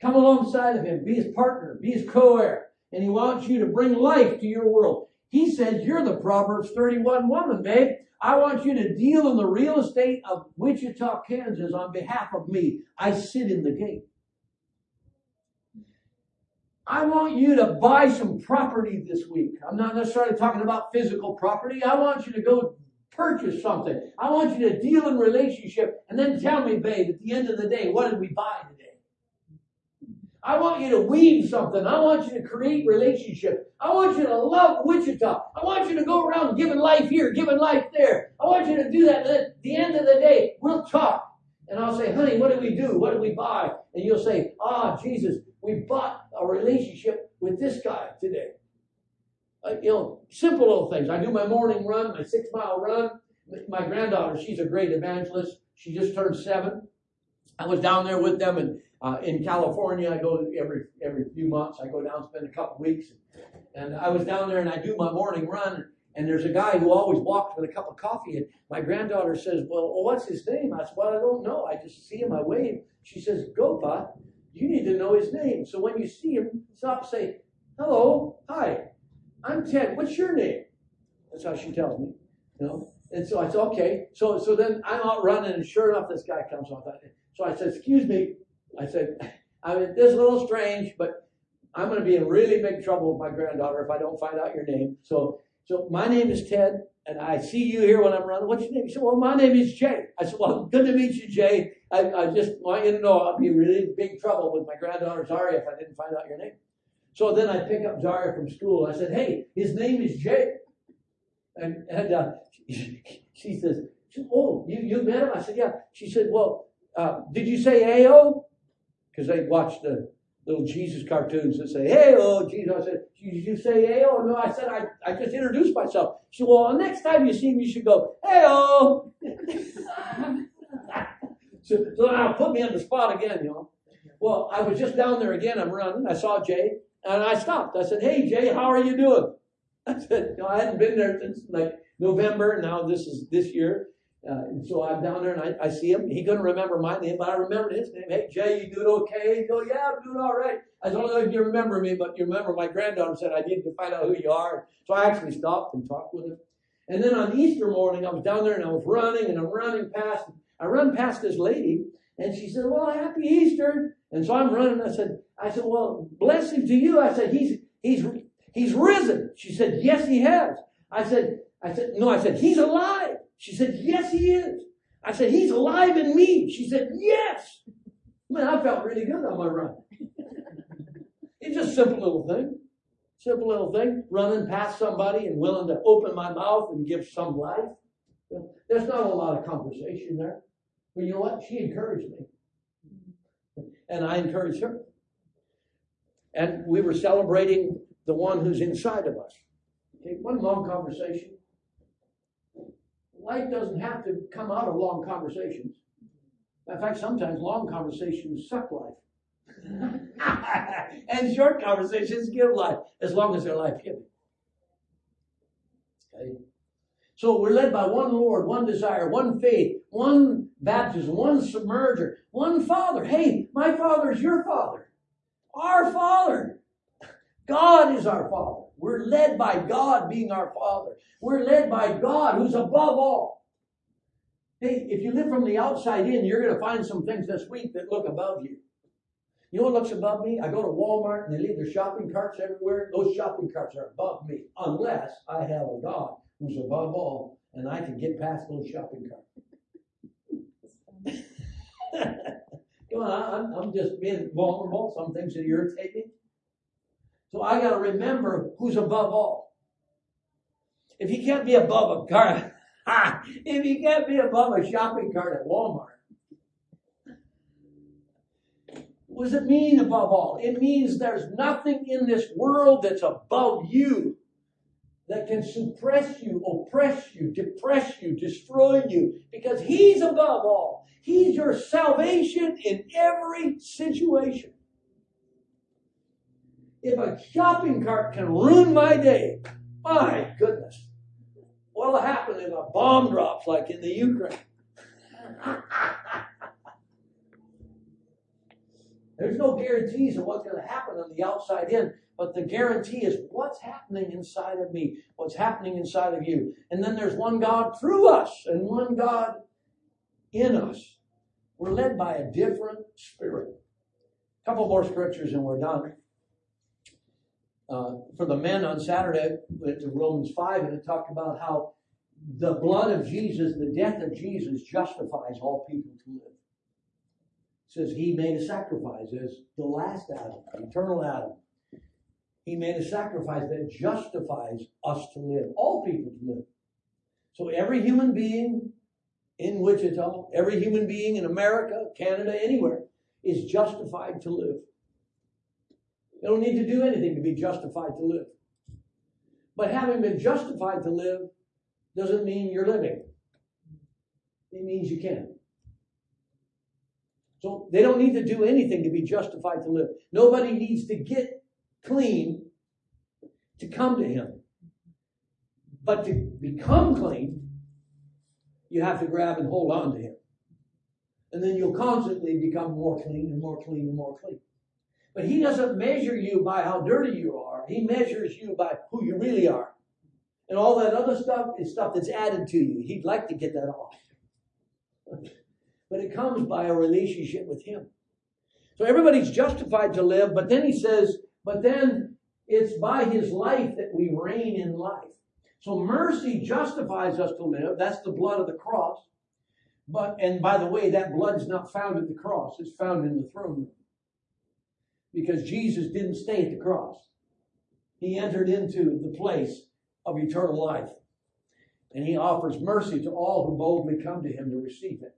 Come alongside of him, be his partner, be his co-heir, and he wants you to bring life to your world. He says, You're the Proverbs 31 woman, babe. I want you to deal in the real estate of Wichita, Kansas on behalf of me. I sit in the gate. I want you to buy some property this week. I'm not necessarily talking about physical property. I want you to go purchase something. I want you to deal in relationship and then tell me, babe, at the end of the day, what did we buy today? I want you to weave something. I want you to create relationship. I want you to love Wichita. I want you to go around giving life here, giving life there. I want you to do that. At the end of the day, we'll talk. And I'll say, honey, what did we do? What did we buy? And you'll say, ah, Jesus, we bought a relationship with this guy today. Uh, you know, simple little things. I do my morning run, my six mile run. My granddaughter, she's a great evangelist. She just turned seven. I was down there with them, and uh, in California, I go every every few months. I go down, spend a couple weeks, and I was down there, and I do my morning run. And there's a guy who always walks with a cup of coffee. And my granddaughter says, "Well, what's his name?" I said, "Well, I don't know. I just see him. I wave." She says, "Go, Pa. You need to know his name. So when you see him, stop, say, "Hello, hi, I'm Ted. What's your name?" That's how she tells me. You know. And so I said, "Okay." So so then I'm out running, and sure enough, this guy comes off. So I said, "Excuse me." I said, "I mean, this is a little strange, but I'm going to be in really big trouble with my granddaughter if I don't find out your name." So so my name is Ted, and I see you here when I'm running. What's your name? He said, Well, my name is Jay. I said, Well, good to meet you, Jay. I, I just want you to know I'd be in really big trouble with my granddaughter Zaria if I didn't find out your name. So then I pick up Zaria from school. I said, Hey, his name is Jay. And, and uh, she, says, Oh, you, you met him? I said, Yeah. She said, Well, uh, did you say AO? Because they watched the little Jesus cartoons that say, hey, oh, Jesus. I said, did you say, hey? No, I said, I, I just introduced myself. She said, well, next time you see me, you should go, hey, oh. so, so now put me on the spot again, know. Well, I was just down there again. I'm running. I saw Jay, and I stopped. I said, hey, Jay, how are you doing? I said, know, I hadn't been there since like November. Now this is this year. Uh, and so I'm down there and I, I see him. He couldn't remember my name, but I remembered his name. Hey, Jay, you doing okay? He go, yeah, I'm doing all right. I don't know if you remember me, but you remember my granddaughter said I needed to find out who you are. So I actually stopped and talked with him. And then on Easter morning, I was down there and I was running and I'm running past. I run past this lady and she said, well, happy Easter. And so I'm running. I said, I said, well, blessing to you. I said, he's, he's, he's risen. She said, yes, he has. I said, I said, no, I said, he's alive. She said, Yes, he is. I said, He's alive in me. She said, Yes. Man, I felt really good on my run. it's just a simple little thing. Simple little thing. Running past somebody and willing to open my mouth and give some life. There's not a lot of conversation there. But you know what? She encouraged me. And I encouraged her. And we were celebrating the one who's inside of us. Okay, one long conversation life doesn't have to come out of long conversations. In fact, sometimes long conversations suck life. and short conversations give life, as long as they're life giving. Okay? So we're led by one Lord, one desire, one faith, one baptism, one submerger, one Father. Hey, my Father is your Father. Our Father. God is our Father. We're led by God being our Father. We're led by God who's above all. Hey, if you live from the outside in, you're going to find some things this week that look above you. You know what looks above me? I go to Walmart and they leave their shopping carts everywhere. Those shopping carts are above me, unless I have a God who's above all and I can get past those shopping carts. Come on, I'm, I'm just being vulnerable. Some things that irritate me. So I got to remember who's above all. If you can't be above a car, if you can't be above a shopping cart at Walmart, What does it mean above all? It means there's nothing in this world that's above you that can suppress you, oppress you, depress you, destroy you, because He's above all. He's your salvation in every situation. If a shopping cart can ruin my day, my goodness, what'll happen if a bomb drops like in the Ukraine? There's no guarantees of what's going to happen on the outside in, but the guarantee is what's happening inside of me, what's happening inside of you. And then there's one God through us and one God in us. We're led by a different spirit. A couple more scriptures and we're done. Uh, for the men on Saturday, went to Romans 5 and it talked about how the blood of Jesus, the death of Jesus, justifies all people to live says he made a sacrifice as the last Adam, eternal Adam. He made a sacrifice that justifies us to live, all people to live. So every human being in Wichita, every human being in America, Canada, anywhere, is justified to live. They don't need to do anything to be justified to live. But having been justified to live doesn't mean you're living. It means you can. So they don't need to do anything to be justified to live. Nobody needs to get clean to come to Him. But to become clean, you have to grab and hold on to Him. And then you'll constantly become more clean and more clean and more clean. But He doesn't measure you by how dirty you are, He measures you by who you really are. And all that other stuff is stuff that's added to you. He'd like to get that off but it comes by a relationship with Him. So everybody's justified to live, but then he says, but then it's by His life that we reign in life. So mercy justifies us to live. That's the blood of the cross. But, and by the way, that blood is not found at the cross. It's found in the throne room. Because Jesus didn't stay at the cross. He entered into the place of eternal life. And he offers mercy to all who boldly come to him to receive it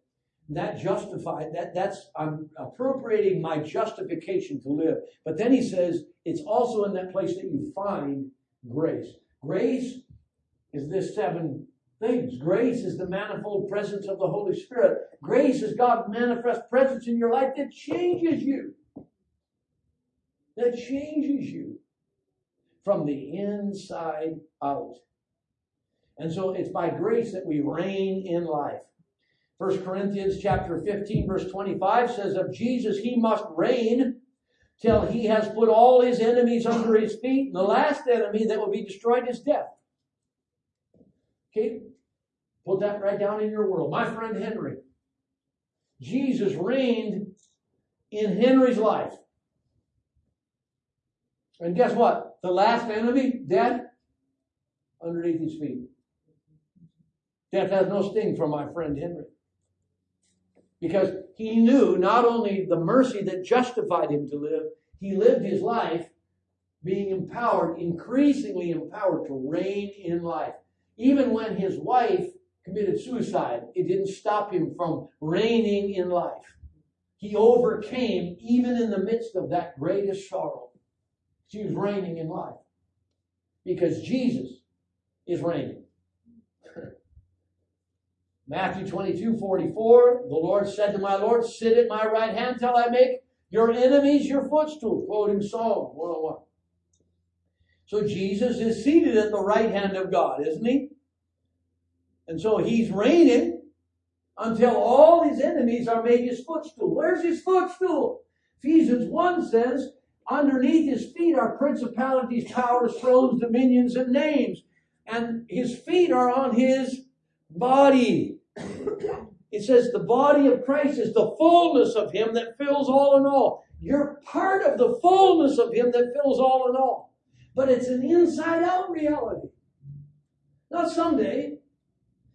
that justified that that's i'm appropriating my justification to live. But then he says it's also in that place that you find grace. Grace is this seven things. Grace is the manifold presence of the holy spirit. Grace is god's manifest presence in your life that changes you. That changes you from the inside out. And so it's by grace that we reign in life 1 Corinthians chapter 15 verse 25 says of Jesus he must reign till he has put all his enemies under his feet. And the last enemy that will be destroyed is death. Okay? Put that right down in your world. My friend Henry. Jesus reigned in Henry's life. And guess what? The last enemy, death, underneath his feet. Death has no sting for my friend Henry because he knew not only the mercy that justified him to live, he lived his life being empowered, increasingly empowered to reign in life. Even when his wife committed suicide, it didn't stop him from reigning in life. He overcame even in the midst of that greatest sorrow. She was reigning in life because Jesus is reigning. Matthew 22, 44, the Lord said to my Lord, Sit at my right hand till I make your enemies your footstool, quoting Psalm 101. So Jesus is seated at the right hand of God, isn't he? And so he's reigning until all his enemies are made his footstool. Where's his footstool? Ephesians 1 says, underneath his feet are principalities, powers, thrones, dominions, and names. And his feet are on his body. It says the body of Christ is the fullness of Him that fills all in all. You're part of the fullness of Him that fills all in all. But it's an inside out reality. Not someday.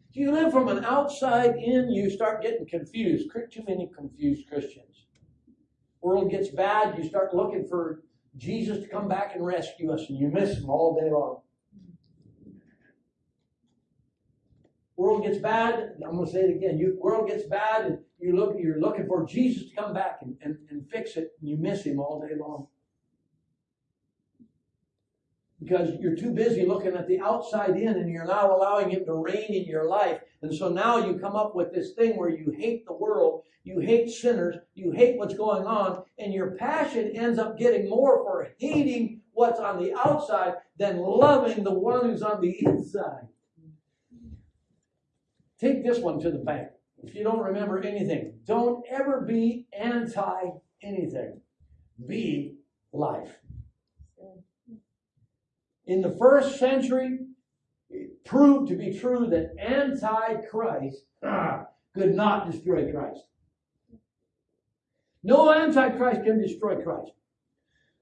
If you live from an outside in, you start getting confused. Too many confused Christians. World gets bad, you start looking for Jesus to come back and rescue us, and you miss him all day long. World gets bad, I'm going to say it again. You world gets bad, and you look, you're looking for Jesus to come back and, and, and fix it, and you miss him all day long because you're too busy looking at the outside in and you're not allowing him to reign in your life. And so now you come up with this thing where you hate the world, you hate sinners, you hate what's going on, and your passion ends up getting more for hating what's on the outside than loving the one who's on the inside. Take this one to the bank. If you don't remember anything, don't ever be anti anything. Be life in the first century, it proved to be true that Antichrist ah, could not destroy Christ. No Antichrist can destroy Christ.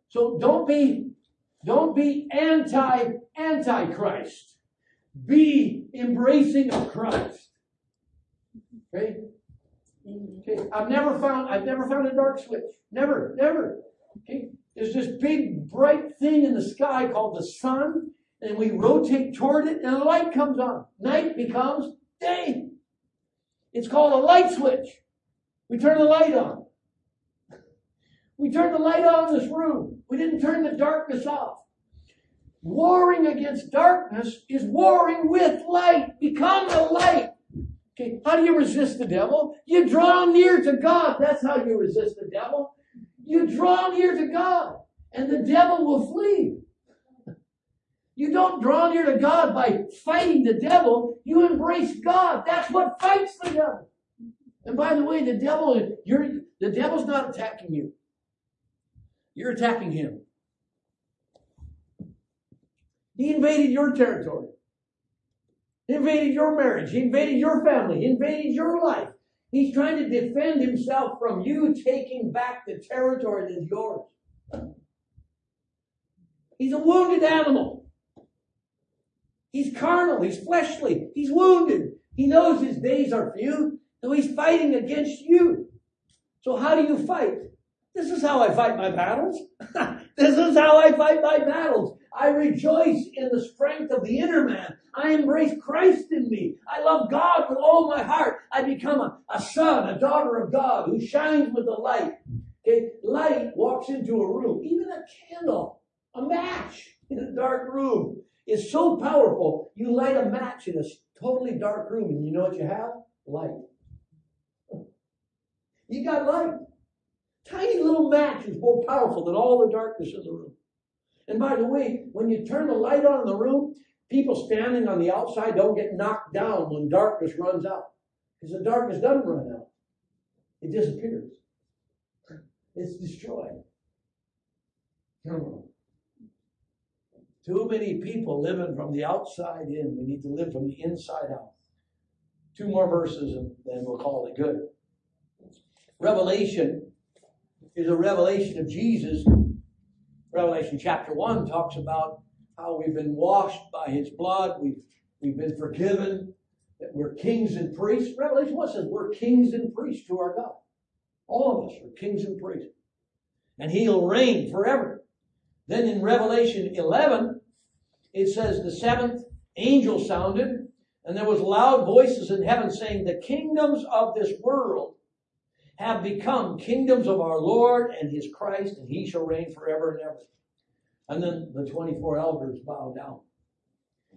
So don't be, don't be anti Antichrist. Be embracing of Christ. Okay? Mm-hmm. Okay. I've never found I've never found a dark switch. Never, never. Okay. There's this big bright thing in the sky called the sun, and we rotate toward it, and the light comes on. Night becomes day. It's called a light switch. We turn the light on. We turn the light on in this room. We didn't turn the darkness off. Warring against darkness is warring with light. Become the light. Okay, how do you resist the devil? You draw near to God. That's how you resist the devil. You draw near to God, and the devil will flee. You don't draw near to God by fighting the devil. You embrace God. That's what fights the devil. And by the way, the devil, you're, the devil's not attacking you. You're attacking him. He invaded your territory. He invaded your marriage. He invaded your family. He invaded your life. He's trying to defend himself from you taking back the territory that is yours. He's a wounded animal. He's carnal. He's fleshly. He's wounded. He knows his days are few, so he's fighting against you. So how do you fight? This is how I fight my battles. this is how I fight my battles. I rejoice in the strength of the inner man. I embrace Christ in me. I love God with all my heart. I become a, a son, a daughter of God who shines with the light. Okay, light walks into a room, even a candle, a match in a dark room is so powerful. You light a match in a totally dark room, and you know what you have? Light. You got light. Tiny little match is more powerful than all the darkness in the room. And by the way, when you turn the light on in the room, people standing on the outside don't get knocked down when darkness runs out. Because the darkness doesn't run out. It disappears. It's destroyed. Too many people living from the outside in. We need to live from the inside out. Two more verses and then we'll call it good. Revelation is a revelation of Jesus Revelation chapter 1 talks about how we've been washed by his blood, we've, we've been forgiven, that we're kings and priests. Revelation 1 says we're kings and priests to our God. All of us are kings and priests. And he'll reign forever. Then in Revelation 11, it says the seventh angel sounded, and there was loud voices in heaven saying, The kingdoms of this world have become kingdoms of our Lord and his Christ, and he shall reign forever and ever. And then the 24 elders bow down.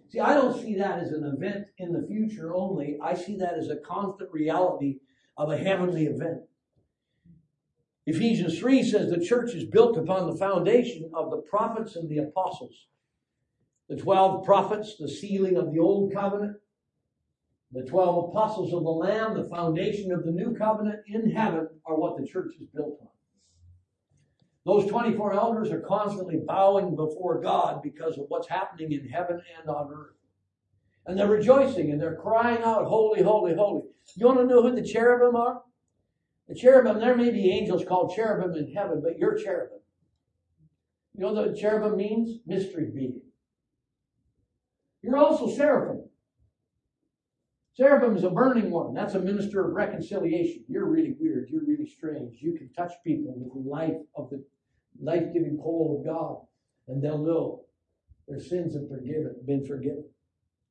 See, I don't see that as an event in the future only. I see that as a constant reality of a heavenly event. Ephesians 3 says the church is built upon the foundation of the prophets and the apostles. The 12 prophets, the sealing of the old covenant, the 12 apostles of the Lamb, the foundation of the new covenant in heaven, are what the church is built on. Those 24 elders are constantly bowing before God because of what's happening in heaven and on earth. And they're rejoicing and they're crying out, Holy, holy, holy. You want to know who the cherubim are? The cherubim, there may be angels called cherubim in heaven, but you're cherubim. You know what cherubim means? Mystery being. You're also seraphim. Seraphim is a burning one. That's a minister of reconciliation. You're really weird. You're really strange. You can touch people with the life of the life-giving coal of God, and they'll know their sins have forgiven, been forgiven.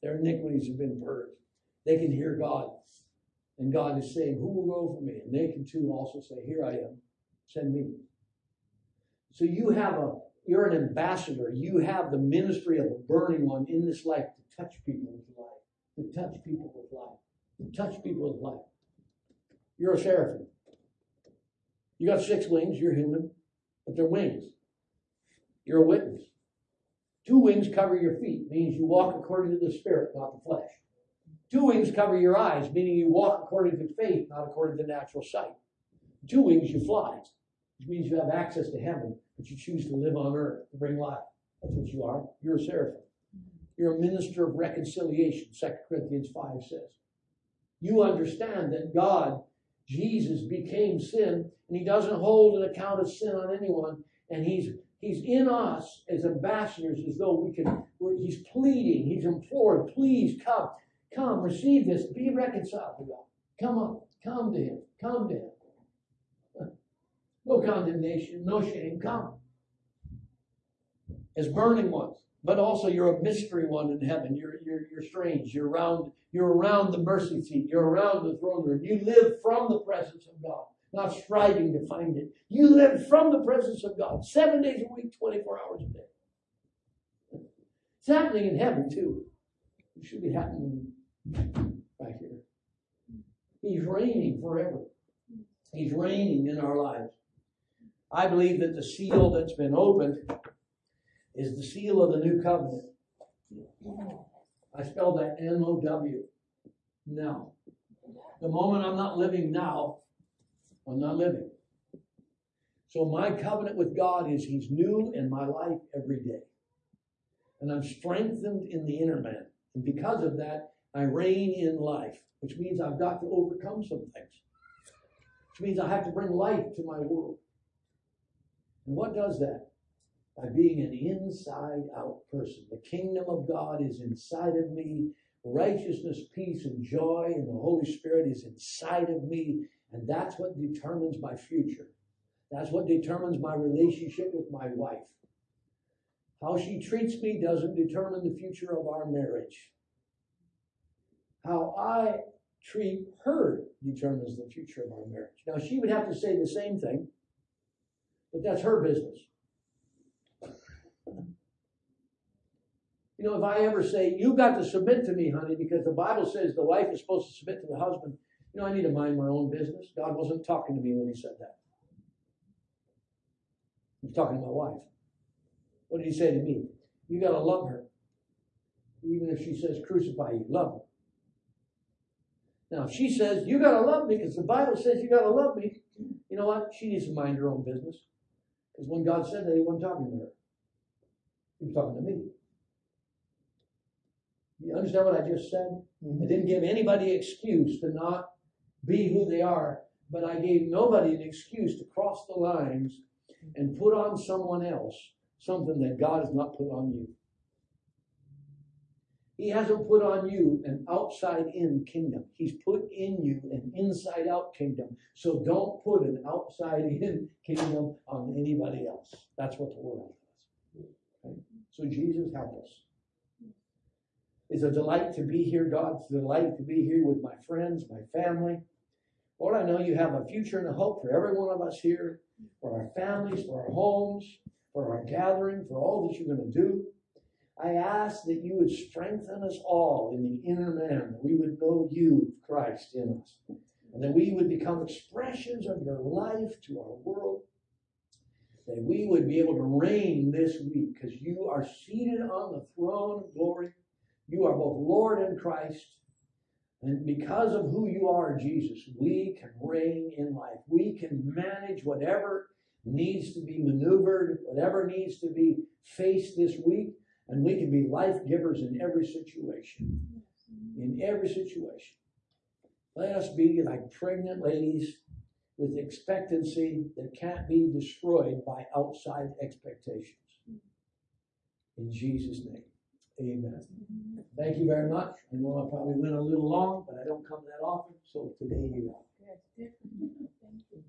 Their iniquities have been purged. they can hear God. And God is saying, Who will go for me? And they can too also say, Here I am, send me. So you have a, you're an ambassador. You have the ministry of a burning one in this life to touch people with life, to touch people with life, to touch people with life. You're a seraphim. You got six wings, you're human, but they're wings. You're a witness. Two wings cover your feet, means you walk according to the spirit, not the flesh. Two wings cover your eyes, meaning you walk according to faith, not according to natural sight. Two wings you fly, which means you have access to heaven, but you choose to live on earth to bring life. That's what you are. You're a seraphim. You're a minister of reconciliation, 2 Corinthians 5 says. You understand that God, Jesus, became sin, and he doesn't hold an account of sin on anyone, and he's He's in us as ambassadors, as though we can. He's pleading, he's imploring, please come, come, receive this, be reconciled to God. Come on, come to Him, come to Him. No condemnation, no shame, come. As burning ones, but also you're a mystery one in heaven. You're you're you're strange. You're around. You're around the mercy seat. You're around the throne room. You live from the presence of God not striving to find it. You live from the presence of God seven days a week, 24 hours a day. It's happening in heaven too. It should be happening right here. He's reigning forever. He's reigning in our lives. I believe that the seal that's been opened is the seal of the new covenant. I spell that N O W. Now. The moment I'm not living now, I'm not living. So my covenant with God is He's new in my life every day. And I'm strengthened in the inner man. And because of that, I reign in life, which means I've got to overcome some things. Which means I have to bring life to my world. And what does that? By being an inside out person. The kingdom of God is inside of me. Righteousness, peace, and joy in the Holy Spirit is inside of me. And that's what determines my future. That's what determines my relationship with my wife. How she treats me doesn't determine the future of our marriage. How I treat her determines the future of our marriage. Now, she would have to say the same thing, but that's her business. You know, if I ever say, You've got to submit to me, honey, because the Bible says the wife is supposed to submit to the husband, you know, I need to mind my own business. God wasn't talking to me when he said that. He was talking to my wife. What did he say to me? You got to love her. Even if she says crucify you, love her. Now, if she says, you got to love me because the Bible says you got to love me, you know what? She needs to mind her own business. Because when God said that, he wasn't talking to her. He was talking to me. You understand what I just said? Mm-hmm. I didn't give anybody excuse to not be who they are, but I gave nobody an excuse to cross the lines and put on someone else something that God has not put on you. He hasn't put on you an outside in kingdom. He's put in you an inside out kingdom. So don't put an outside in kingdom on anybody else. That's what the world does. Okay? So Jesus help us. It's a delight to be here, God. It's a delight to be here with my friends, my family. Lord, I know you have a future and a hope for every one of us here, for our families, for our homes, for our gathering, for all that you're going to do. I ask that you would strengthen us all in the inner man, that we would know you, Christ, in us, and that we would become expressions of your life to our world, that we would be able to reign this week because you are seated on the throne of glory. You are both Lord and Christ. And because of who you are, Jesus, we can reign in life. We can manage whatever needs to be maneuvered, whatever needs to be faced this week, and we can be life givers in every situation. In every situation. Let us be like pregnant ladies with expectancy that can't be destroyed by outside expectations. In Jesus' name. Amen. Mm-hmm. Thank you very much. I know I probably went a little long, but I don't come that often, so today you are. Yes. Thank you.